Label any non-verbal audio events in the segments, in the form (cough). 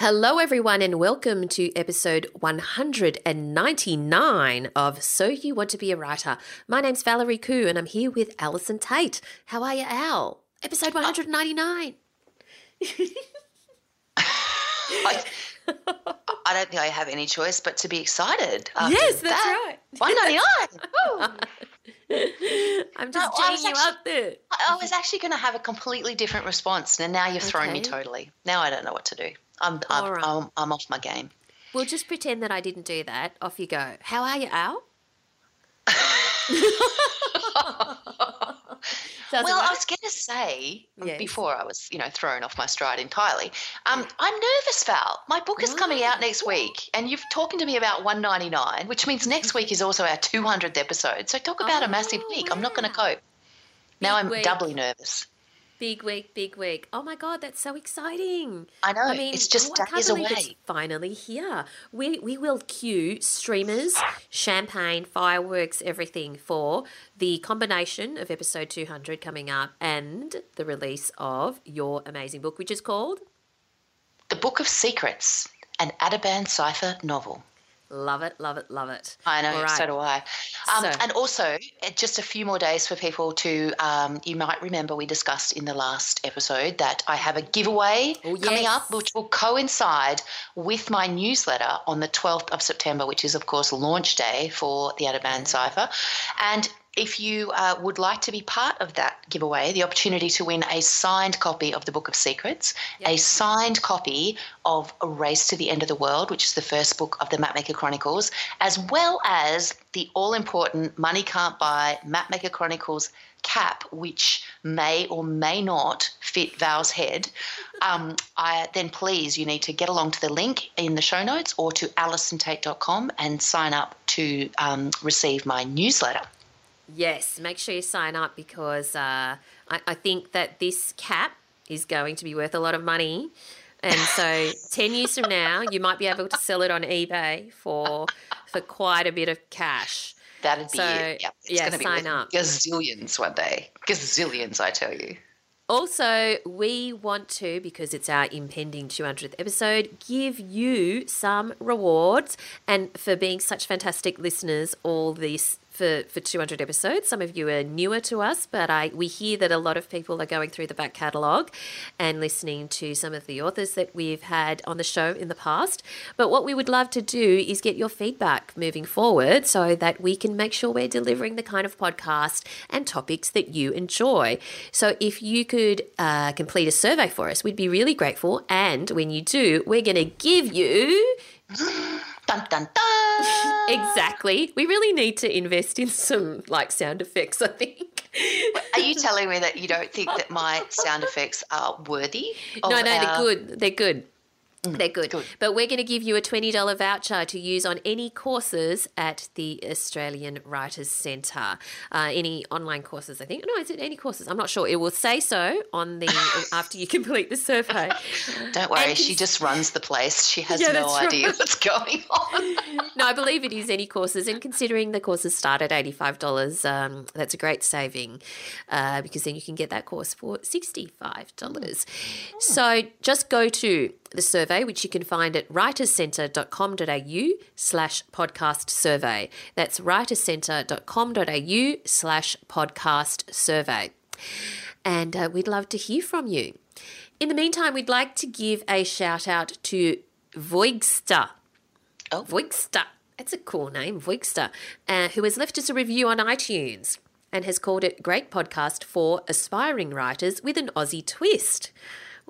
Hello, everyone, and welcome to episode 199 of So You Want to Be a Writer. My name's Valerie Khoo, and I'm here with Allison Tait. How are you, Al? Episode 199. I, I don't think I have any choice but to be excited. Yes, that's that. right. 199. (laughs) I'm just was you actually- up there. I I was actually going to have a completely different response, and now you've thrown me totally. Now I don't know what to do. I'm I'm, All right. I'm, I'm off my game. We'll just pretend that I didn't do that. Off you go. How are you, Al? (laughs) Well, I was going to say Yes. before I was, you know, thrown off my stride entirely. Um, I'm nervous, Val. My book is coming out next week, and you've talking to me about 199, which means next week is also our 200th episode. So talk about a massive Oh, week. I'm not going to cope. Now Big I'm week. doubly nervous. Big week, big week. Oh my God, that's so exciting. I know. I mean, it's just oh, days away. finally here. We we will cue streamers, champagne, fireworks, everything for the combination of episode 200 coming up and the release of your amazing book, which is called The Book of Secrets, an Ateban Cipher novel. Love It, Love It, Love It. I know, right. so do I. Um, So- And also, just a few more days for people to. Um, you might remember we discussed in the last episode that I have a giveaway Oh, coming up, which will coincide with my newsletter on the 12th of September, which is, of course, launch day for the Ateban Cipher. And if you uh, would like to be part of that giveaway, the opportunity to win a signed copy of the Book of Secrets, a signed copy of A Race to the End of the World, which is the first book of the Mapmaker Chronicles, as well as the all important Money Can't Buy Mapmaker Chronicles cap, which may or may not fit Val's head, (laughs) um, I, then please you need to get along to the link in the show notes or to allisontait.com and sign up to um, receive my newsletter. Yes, make sure you sign up because uh, I, I think that this cap is going to be worth a lot of money. And so, (laughs) 10 years from now, you might be able to sell it on eBay for for quite a bit of cash. That'd be So, it. Yep. It's yeah, be sign up. gazillions one day. Gazillions, I tell you. Also, we want to, because it's our impending 200th episode, give you some rewards. And for being such fantastic listeners all this for, for 200 episodes, some of you are newer to us, but I we hear that a lot of people are going through the back catalogue and listening to some of the authors that we've had on the show in the past. But what we would love to do is get your feedback moving forward so that we can make sure we're delivering the kind of podcast and topics that you enjoy. So if you could uh, complete a survey for us, we'd be really grateful. And when you do, we're going to give you (gasps) Dun dun dun. Exactly. We really need to invest in some like sound effects, I think. Are you telling me that you don't think that my sound effects are worthy? Of no, no, they're good. They're good. They're good. good. But we're going to give you a $20 voucher to use on any courses at the Australian Writers Centre. Uh, any online courses, I think. No, is it any courses? I'm not sure. It will say so on the (laughs) after you complete the survey. Don't worry, And she just runs the place. She has Yeah, no idea right. what's going on. (laughs) no, I believe it is any courses. And considering the courses start at $85, um, that's a great saving uh, because then you can get that course for $65. So just go to the survey, which you can find at writerscentre.com.au slash podcast survey. That's writerscentre.com.au slash podcast survey. And uh, we'd love to hear from you. In the meantime, we'd like to give a shout out to Voigster. Oh. Voigster. That's a cool name, Voigster, uh, who has left us a review on iTunes. and has called it Great Podcast for Aspiring Writers with an Aussie Twist.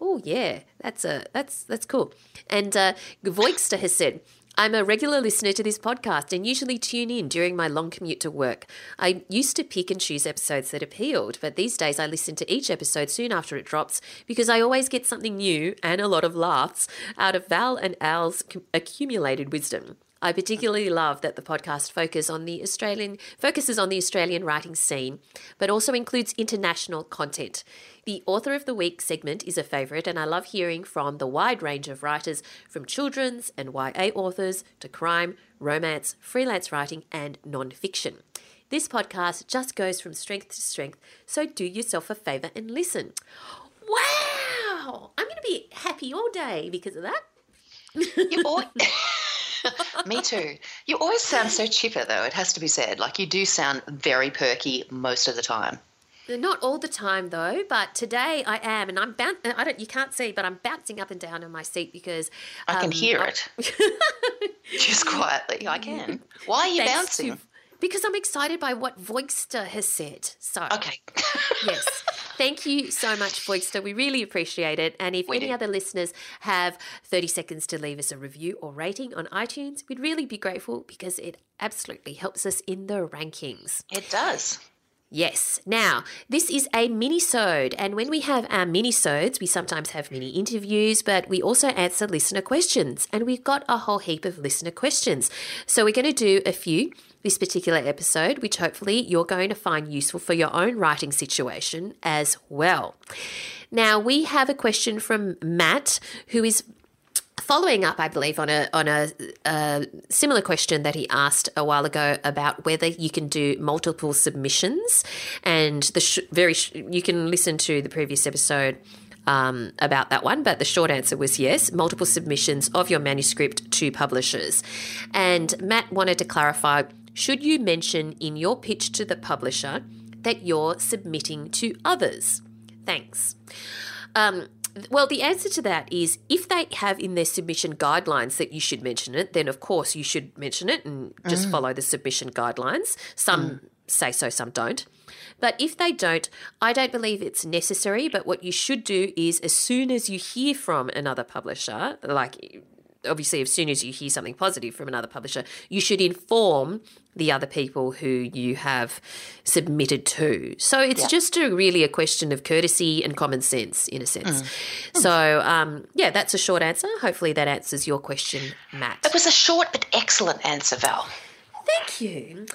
Oh yeah, that's a that's that's cool. And uh, Voixter has said, I'm a regular listener to this podcast and usually tune in during my long commute to work. I used to pick and choose episodes that appealed, but these days I listen to each episode soon after it drops because I always get something new and a lot of laughs out of Val and Al's accumulated wisdom. I particularly love that the podcast focus on the Australian focuses on the Australian writing scene, but also includes international content. The Author of the Week segment is a favourite, and I love hearing from the wide range of writers from children's and YA authors to crime, romance, freelance writing, and non-fiction. This podcast just goes from strength to strength, so do yourself a favour and listen. Wow! I'm going to be happy all day because of that. You (laughs) all- (laughs) Me too. You always sound so chipper, though, it has to be said. Like, you do sound very perky most of the time. Not all the time though, but today I am, and I'm boun- I don't. You can't see, but I'm bouncing up and down in my seat because I can um, hear I- it. (laughs) Just quietly, I (laughs) can. Why are you Thanks bouncing? to- because I'm excited by what Voixter has said. So Okay. yes. Thank you so much, Voixter. We really appreciate it. And if We any do. other listeners have 30 seconds to leave us a review or rating on iTunes, we'd really be grateful because it absolutely helps us in the rankings. it does. Yes. Now, this is a mini-sode, and when we have our mini-sodes, we sometimes have mini interviews, but we also answer listener questions, and we've got a whole heap of listener questions. So we're going to do a few this particular episode, which hopefully you're going to find useful for your own writing situation as well. Now, we have a question from Matt, who is following up, I believe, on a on a, a similar question that he asked a while ago about whether you can do multiple submissions, and the sh- very sh- you can listen to the previous episode. Um, about that one, but the short answer was yes, multiple submissions of your manuscript to publishers. And Matt wanted to clarify should you mention in your pitch to the publisher that you're submitting to others? Thanks. Um, well, the answer to that is if they have in their submission guidelines that you should mention it, then of course you should mention it and just follow the submission guidelines. Some say so, some don't. But if they don't, I don't believe it's necessary. But what you should do is as soon as you hear from another publisher, like obviously as soon as you hear something positive from another publisher, you should inform the other people who you have submitted to. So it's just a, really a question of courtesy and common sense in a sense. So um, yeah, that's a short answer. Hopefully that answers your question, Matt. It was a short but excellent answer, Val. Thank you.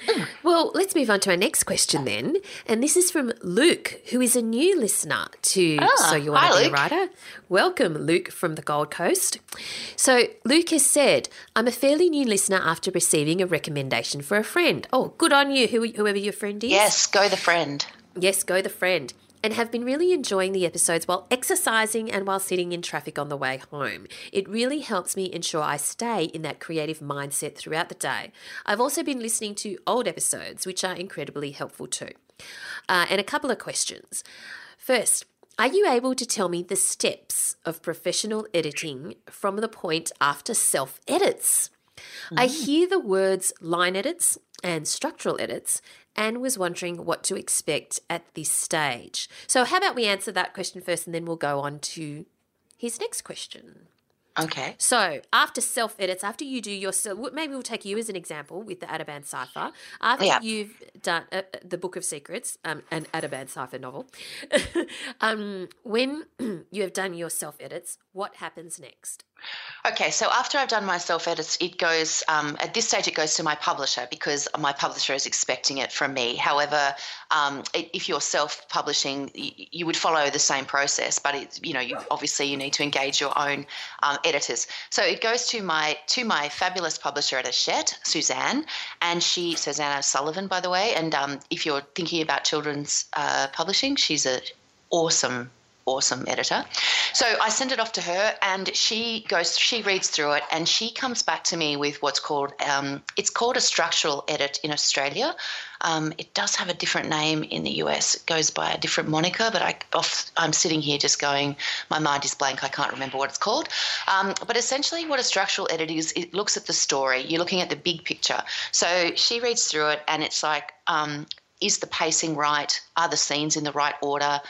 Well, let's move on to our next question then. And this is from Luke, who is a new listener to ah, So You Want to Be a Writer. Welcome, Luke from the Gold Coast. So, Luke has said, I'm a fairly new listener after receiving a recommendation for a friend. Oh, good on you, whoever your friend is. Yes, go the friend. Yes, go the friend. And have been really enjoying the episodes while exercising and while sitting in traffic on the way home. It really helps me ensure I stay in that creative mindset throughout the day. I've also been listening to old episodes, which are incredibly helpful too. Uh, and a couple of questions. First, are you able to tell me the steps of professional editing from the point after self edits? I hear the words line edits and structural edits and was wondering what to expect at this stage. So, how about we answer that question first and then we'll go on to his next question. Okay. So, after self edits, after you do your, maybe we'll take you as an example with the Ateban Cipher. After Yeah. you've done uh, the Book of Secrets, um, an Ateban Cipher novel, (laughs) um, when (clears throat) you have done your self edits, what happens next? Okay, so after I've done my self edits, it goes, um, at this stage, it goes to my publisher because my publisher is expecting it from me. However, um, i- if you're self publishing, you would follow the same process, but you know, you, obviously you need to engage your own um, editors. So it goes to my to my fabulous publisher at Hachette, Suzanne, and she, Suzanne O'Sullivan, by the way. And um, if you're thinking about children's uh, publishing, she's an awesome awesome editor. So I send it off to her, and she goes, she reads through it, and she comes back to me with what's called, um, it's called a structural edit in Australia. Um, it does have a different name in the US. It goes by a different moniker, but I, off, I'm sitting here just going, my mind is blank. I can't remember what it's called. Um, but essentially, what a structural edit is, it looks at the story. You're looking at the big picture. So she reads through it, and it's like. Um, is the pacing right? Are the scenes in the right order?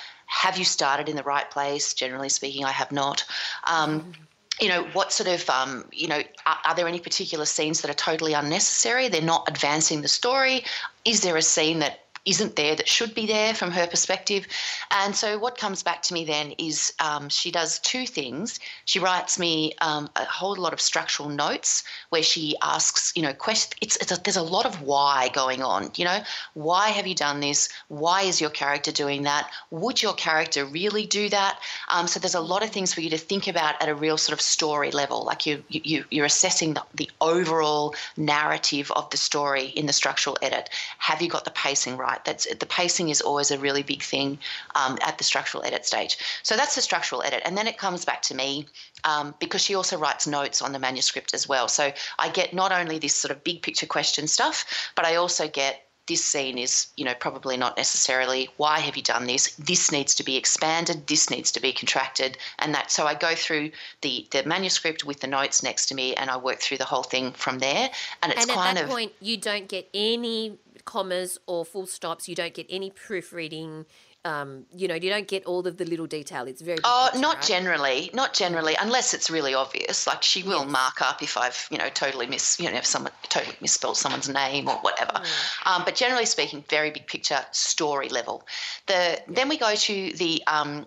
Have you started in the right place? Generally speaking, I have not. Um, you know what sort of um, you know are, are, there any particular scenes that are totally unnecessary they're not advancing the story is there a scene that isn't there that should be there from her perspective. And so what comes back to me then is um, she does two things. She writes me um, a whole lot of structural notes where she asks, you know. It's, it's a, there's a lot of why going on. You know, why have you done this? Why is your character doing that? Would your character really do that? Um, so there's a lot of things for you to think about at a real sort of story level. Like you, you you're assessing the, the overall narrative of the story in the structural edit. Have you got the pacing right? Right. That's the pacing is always a really big thing um, at the structural edit stage. So that's the structural edit, and then it comes back to me um, because she also writes notes on the manuscript as well. So I get not only this sort of big picture question stuff, but I also get this scene is, you know, probably not necessarily why have you done this? This needs to be expanded. This needs to be contracted, and that. So I go through the the manuscript with the notes next to me, and I work through the whole thing from there. And it's and at kind that of point, you don't get any commas or full stops. You don't get any proofreading. Um, you know, you don't get all of the little detail. It's very oh, picture, not right? generally, not generally, unless it's really obvious. Like she will yes. mark up if I've you know totally miss you know if someone totally misspelled someone's name or whatever. Mm. Um, but generally speaking, very big picture story level. The then we go to the um,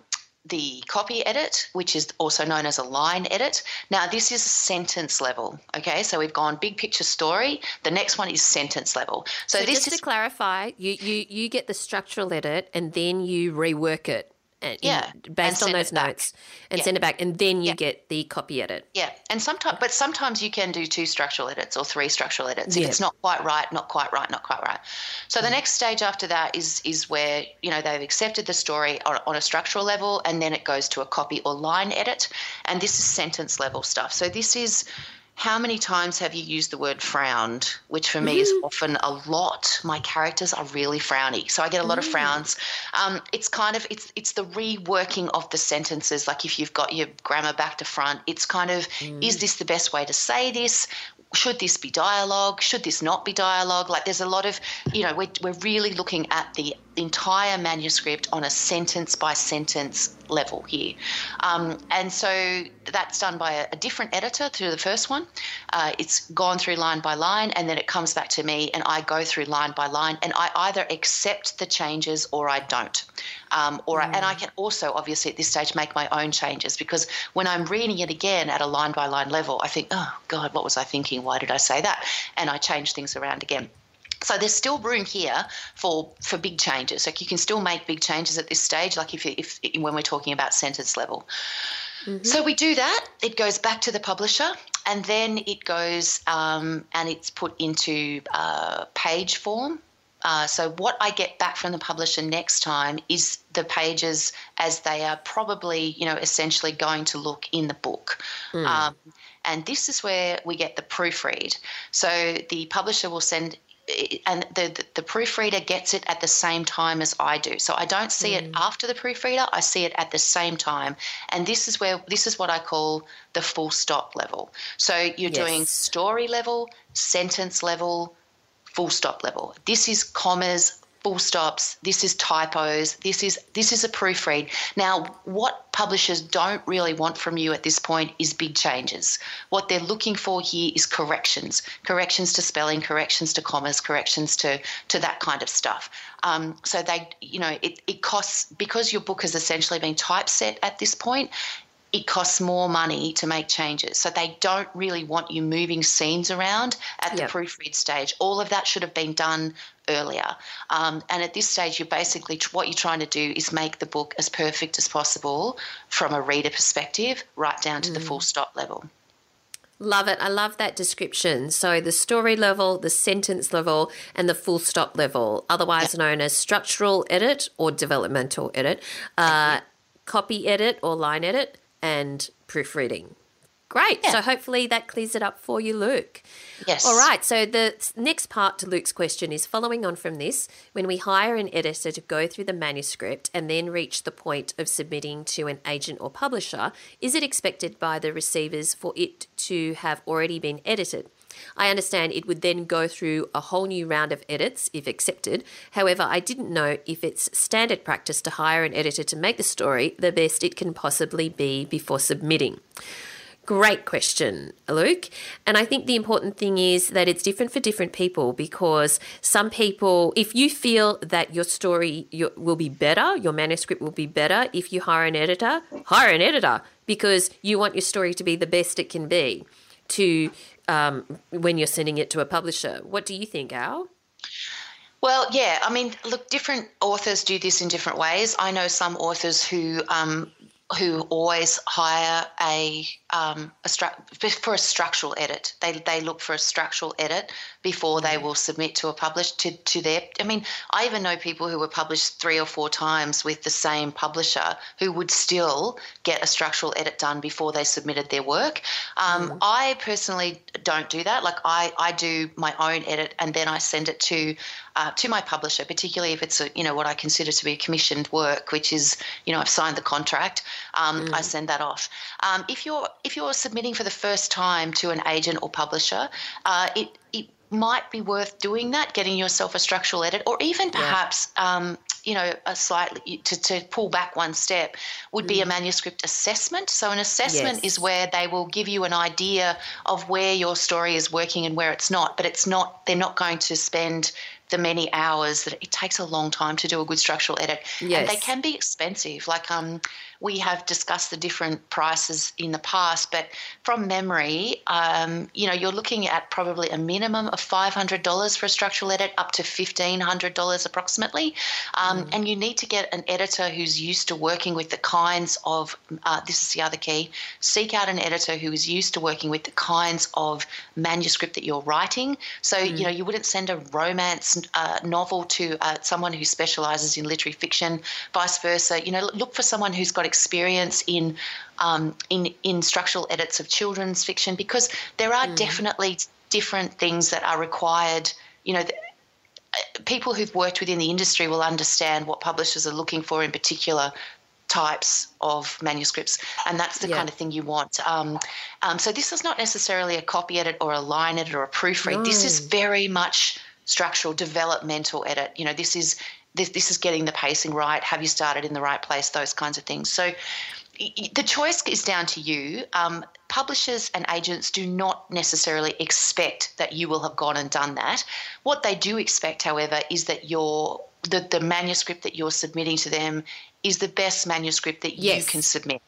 the copy edit, which is also known as a line edit. Now, this is sentence level. Okay, so we've gone big picture story. The next one is sentence level. So, so this just is, to clarify, you, you you get the structural edit and then you rework it and, yeah, based on those notes and yeah. send it back, and then you yeah. get the copy edit. Yeah, and sometimes, but sometimes you can do two structural edits or three structural edits if it's not quite right, not quite right, not quite right. So the mm. next stage after that is is where you know they've accepted the story on, on a structural level, and then it goes to a copy or line edit, and this is sentence level stuff. So this is how many times have you used the word frowned, which for me mm. is often a lot. My characters are really frowny, so I get a lot mm. of frowns. Um, it's kind of it's it's the reworking of the sentences. Like if you've got your grammar back to front, it's kind of mm. is this the best way to say this? should this be dialogue? Should this not be dialogue? Like, there's a lot of, you know, we're, we're really looking at the entire manuscript on a sentence by sentence level here. Um, and so that's done by a, a, different editor through the first one. Uh, it's gone through line by line, and then it comes back to me, and I go through line by line, and I either accept the changes or I don't. Um, or mm. I, and I can also obviously at this stage make my own changes because when I'm reading it again at a line by line level, I think, oh God, what was I thinking? Why did I say that? And I change things around again. So there's still room here for for big changes. Like you can still make big changes at this stage. Like if if when we're talking about sentence level. Mm-hmm. So we do that. It goes back to the publisher, and then it goes um, and it's put into uh, page form. Uh, so what I get back from the publisher next time is the pages as they are probably, you know, essentially going to look in the book. Mm. Um, and this is where we get the proofread. So the publisher will send and the, the, proofreader gets it at the same time as I do. So I don't see mm. it after the proofreader; I see it at the same time. And this is where this is what I call the full stop level. So you're yes. doing story level, sentence level, full stop level. This is commas, full stops. This is typos. This is this is a proofread. Now what publishers don't really want from you at this point is big changes. What they're looking for here is corrections. Corrections to spelling corrections to commas corrections to to that kind of stuff. Um, so they you know it, it costs because your book has essentially been typeset at this point it costs more money to make changes. So they don't really want you moving scenes around at the yep. proofread stage. All of that should have been done earlier. Um, and at this stage, you're basically what you're trying to do is make the book as perfect as possible from a reader perspective, right down to mm. the full stop level. Love it. I love that description. So the story level, the sentence level, and the full stop level, otherwise yep. known as structural edit or developmental edit, uh, copy edit or line edit and proofreading. Great. Yeah. So hopefully that clears it up for you, Luke. Yes. All right. So the next part to Luke's question is following on from this. When we hire an editor to go through the manuscript and then reach the point of submitting to an agent or publisher, is it expected by the receivers for it to have already been edited? I understand it would then go through a whole new round of edits if accepted. However, I didn't know if it's standard practice to hire an editor to make the story the best it can possibly be before submitting. Great question, Luke. And I think the important thing is that it's different for different people because some people, if you feel that your story will be better, your manuscript will be better if you hire an editor, hire an editor because you want your story to be the best it can be to um, when you're sending it to a publisher. What do you think, Al? Well, yeah, I mean, look, different authors do this in different ways. I know some authors who um, who always hire a, um, a stru- for a structural edit. They, they look for a structural edit before they will submit to a publish to, to their. I mean, I even know people who were published three or four times with the same publisher who would still get a structural edit done before they submitted their work. Um, mm. I personally don't do that. Like I, I do my own edit and then I send it to uh, to my publisher, particularly if it's a, you know what I consider to be a commissioned work, which is you know I've signed the contract. Um, mm. I send that off. Um, if you're if you're submitting for the first time to an agent or publisher, uh, it it might be worth doing that, getting yourself a structural edit, or even perhaps, yeah. um, you know, a slightly to, to pull back one step would be a mm. manuscript assessment. So, an assessment yes. is where they will give you an idea of where your story is working and where it's not, but it's not, they're not going to spend the many hours that it takes a long time to do a good structural edit. Yes. And they can be expensive. Like um, we have discussed the different prices in the past, but from memory, um, you know, you're looking at probably a minimum of $500 for a structural edit, up to $1,500 approximately. Um, mm. And you need to get an editor who's used to working with the kinds of, uh, this is the other key, seek out an editor who is used to working with the kinds of manuscript that you're writing. So, mm. you know, you wouldn't send a romance uh, novel to uh, someone who specializes in literary fiction, vice versa. You know, look for someone who's got experience in um, in in structural edits of children's fiction because there are mm. definitely different things that are required. You know. Uh, people who've worked within the industry will understand what publishers are looking for in particular types of manuscripts, and that's the yeah. kind of thing you want. Um, um, so this is not necessarily a copy edit or a line edit or a proofread. No. This is very much structural developmental edit. You know, this is this, this is getting the pacing right. Have you started in the right place? Those kinds of things. So the choice is down to you. Um, publishers and agents do not necessarily expect that you will have gone and done that. What they do expect, however, is that your the, the manuscript that you're submitting to them is the best manuscript that yes. you can submit.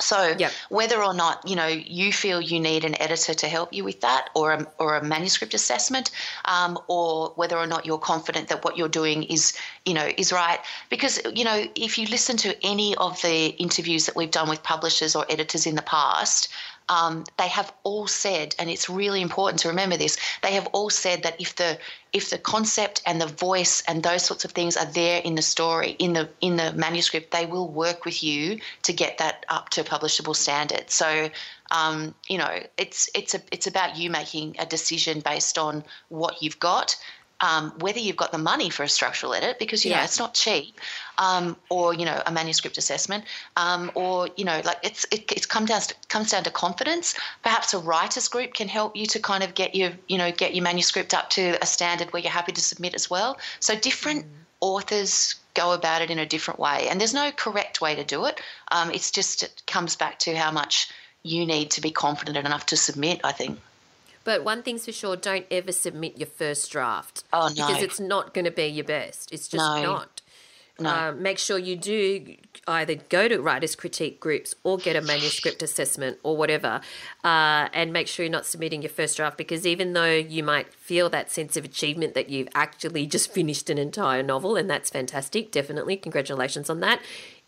So yep. whether or not you know you feel you need an editor to help you with that, or a, or a manuscript assessment, um, or whether or not you're confident that what you're doing is you know is right, because you know if you listen to any of the interviews that we've done with publishers or editors in the past, um, they have all said, and it's really important to remember this. They have all said that if the if the concept and the voice and those sorts of things are there in the story in the in the manuscript, they will work with you to get that up to publishable standard. So, um, you know, it's it's a it's about you making a decision based on what you've got um, whether you've got the money for a structural edit because you yeah. know it's not cheap, um, or you know a manuscript assessment, um, or you know like it's it, it's come down to, comes down to confidence. Perhaps a writers group can help you to kind of get your you know get your manuscript up to a standard where you're happy to submit as well. So different mm. authors go about it in a different way, and there's no correct way to do it. Um, it's just it comes back to how much you need to be confident enough to submit. I think. But one thing's for sure, don't ever submit your first draft. Oh, no. Because it's not going to be your best. It's just no. not. No. Uh, make sure you do either go to writers' critique groups or get a manuscript assessment or whatever, uh, and make sure you're not submitting your first draft because even though you might feel that sense of achievement that you've actually just finished an entire novel, and that's fantastic, definitely, congratulations on that,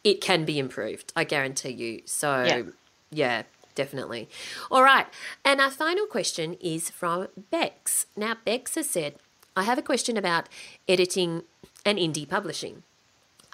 it can be improved, I guarantee you. So, yeah, yeah definitely. All right. And our final question is from Bex. Now, Bex has said, I have a question about editing and indie publishing.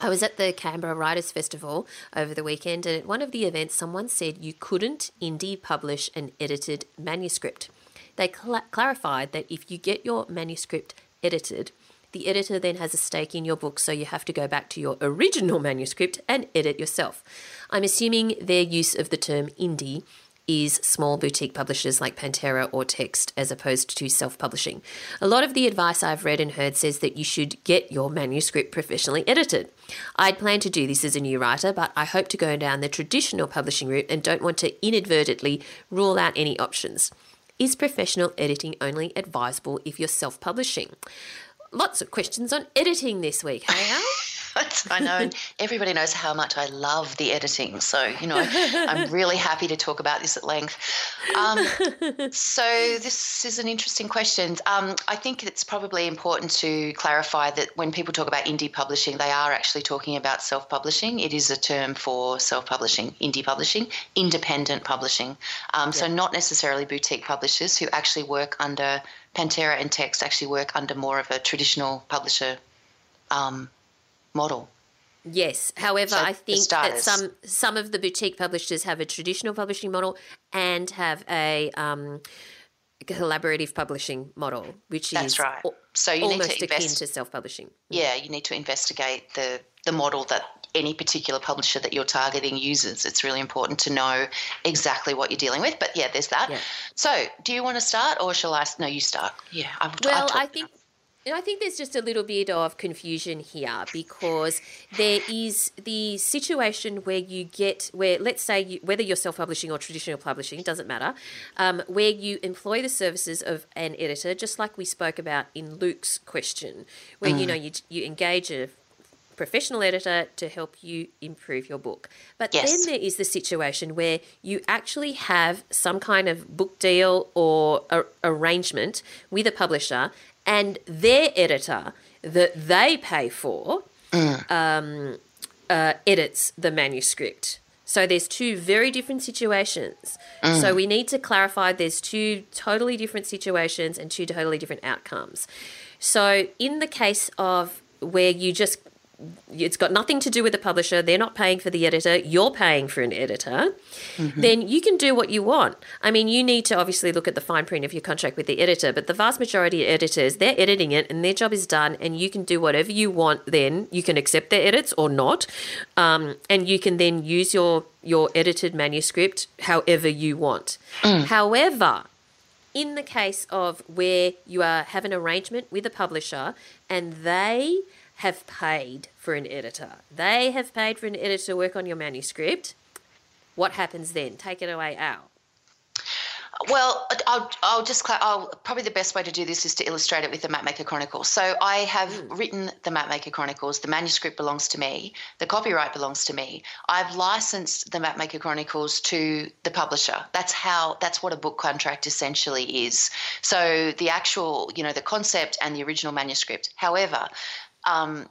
I was at the Canberra Writers Festival over the weekend, and at one of the events, someone said you couldn't indie publish an edited manuscript. They cl- clarified that if you get your manuscript edited, the editor then has a stake in your book, so you have to go back to your original manuscript and edit yourself. I'm assuming their use of the term indie is small boutique publishers like Pantera or Text as opposed to self publishing. A lot of the advice I've read and heard says that you should get your manuscript professionally edited. I'd planned to do this as a new writer, but I hope to go down the traditional publishing route and don't want to inadvertently rule out any options. Is professional editing only advisable if you're self publishing? Lots of questions on editing this week, hey (laughs) Al? I know, and (laughs) everybody knows how much I love the editing. So, you know, I'm (laughs) really happy to talk about this at length. Um, so, this is an interesting question. Um, I think it's probably important to clarify that when people talk about indie publishing, they are actually talking about self publishing. It is a term for self publishing, indie publishing, independent publishing. Um, so, not necessarily boutique publishers who actually work under Pantera and Text, actually work under more of a traditional publisher um, model. Yes. However, So I think that some some of the boutique publishers have a traditional publishing model and have a um, collaborative publishing model, which That's is right. So you need to almost akin invest- to self publishing. Yeah, you need to investigate the the model that any particular publisher that you're targeting uses. It's really important to know exactly what you're dealing with. But yeah, there's that. Yeah. So, do you want to start, or shall I? No, you start. Yeah, I've, I've Well, I think. you know, I think there's just a little bit of confusion here because there is the situation where you get where let's say you, whether you're self-publishing or traditional publishing it doesn't matter, um, where you employ the services of an editor, just like we spoke about in Luke's question, where you know you you engage a professional editor to help you improve your book. But Yes. then there is the situation where you actually have some kind of book deal or a- arrangement with a publisher and their editor that they pay for um, uh, edits the manuscript. So there's two very different situations. So we need to clarify there's two totally different situations and two totally different outcomes. So in the case of where you just it's got nothing to do with the publisher, they're not paying for the editor, you're paying for an editor, then you can do what you want. I mean, you need to obviously look at the fine print of your contract with the editor, but the vast majority of editors, they're editing it and their job is done, and you can do whatever you want then. You can accept their edits or not, um, and you can then use your, your edited manuscript however you want. However, in the case of where you are have an arrangement with a publisher and they have paid for an editor, they have paid for an editor to work on your manuscript. What happens then? Take it away, Al. Well, I'll, I'll just, I'll, probably the best way to do this is to illustrate it with the Mapmaker Chronicles. So I have hmm. written the Mapmaker Chronicles. The manuscript belongs to me. The copyright belongs to me. I've licensed the Mapmaker Chronicles to the publisher. That's how, that's what a book contract essentially is. So the actual, you know, the concept and the original manuscript. However, um,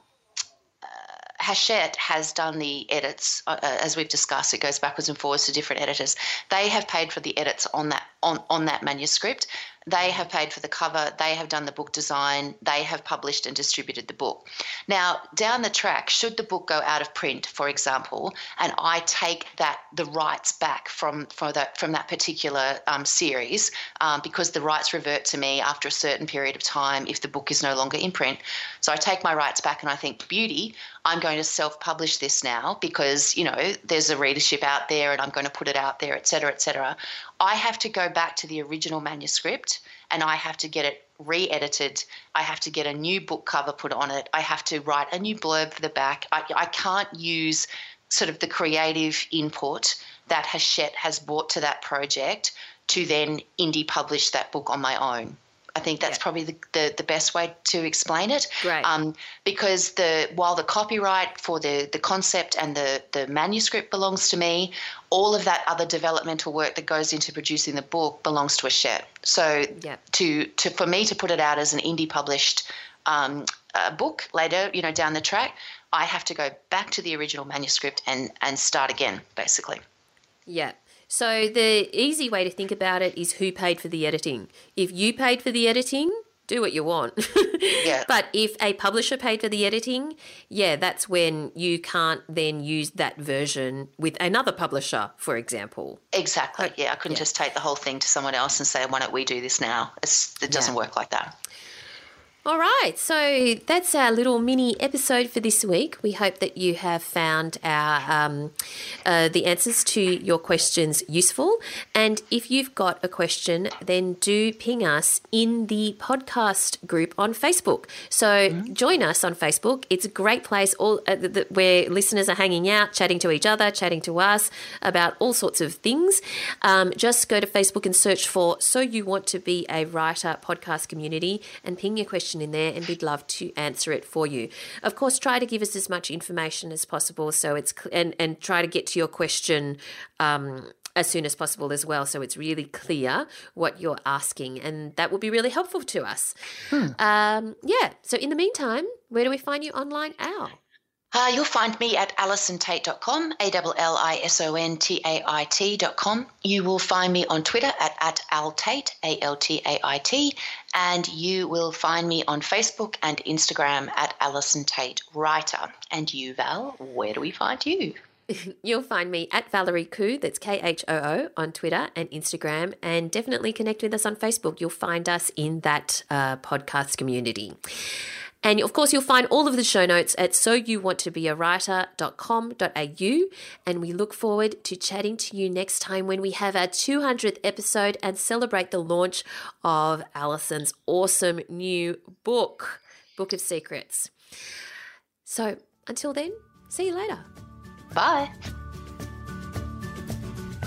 Hachette has done the edits, uh, uh, as we've discussed. It goes backwards and forwards to different editors. They have paid for the edits on that on, on that manuscript. They have paid for the cover. They have done the book design. They have published and distributed the book. Now, down the track, should the book go out of print, for example, and I take that the rights back from from that from that particular um, series, um, because the rights revert to me after a certain period of time if the book is no longer in print. So I take my rights back and I think, beauty, I'm going to self-publish this now because you know there's a readership out there and I'm going to put it out there, et cetera, et cetera. I have to go back to the original manuscript and I have to get it re-edited. I have to get a new book cover put on it. I have to write a new blurb for the back. I, I can't use sort of the creative input that Hachette has brought to that project to then indie publish that book on my own. I think that's Yeah. probably the, the, the best way to explain it. Great. Um, because the while the copyright for the, the concept and the, the manuscript belongs to me, all of that other developmental work that goes into producing the book belongs to Hachette. So Yep. to to for me to put it out as an indie published um, uh, book later, you know, down the track, I have to go back to the original manuscript and and start again, basically. Yeah. So the easy way to think about it is who paid for the editing. If you paid for the editing, do what you want. (laughs) Yeah. But if a publisher paid for the editing, yeah, that's when you can't then use that version with another publisher, for example. Exactly. Yeah, I couldn't yeah. just take the whole thing to someone else and say, "Why don't we do this now?" It's, it doesn't Yeah. work like that. All right, so that's our little mini episode for this week. We hope that you have found our um, uh, the answers to your questions useful. And if you've got a question, then do ping us in the podcast group on Facebook. So mm-hmm. join us on Facebook. It's a great place all uh, the, the, where listeners are hanging out, chatting to each other, chatting to us about all sorts of things. Um, just go to Facebook and search for "So You Want to Be a Writer" podcast community and ping your question question in there and we'd love to answer it for you. Of course, try to give us as much information as possible so it's and and try to get to your question um, as soon as possible as well so it's really clear what you're asking and that will be really helpful to us. Hmm. Um, yeah, so in the meantime, where do we find you online, Al? Uh, you'll find me at allisontait.com, A L L I S O N T A I T.com. You will find me on Twitter at, at altait, A L T A I T, and you will find me on Facebook and Instagram at Allison Tait Writer. And you, Val, where do we find you? (laughs) You'll find me at Valerie Khoo, that's K H O O, on Twitter and Instagram, and definitely connect with us on Facebook. You'll find us in that uh, podcast community. And of course, you'll find all of the show notes at soyouwanttobeawriter.com.au. And we look forward to chatting to you next time when we have our 200th episode and celebrate the launch of Allison's awesome new book, Book of Secrets. So until then, see you later. Bye.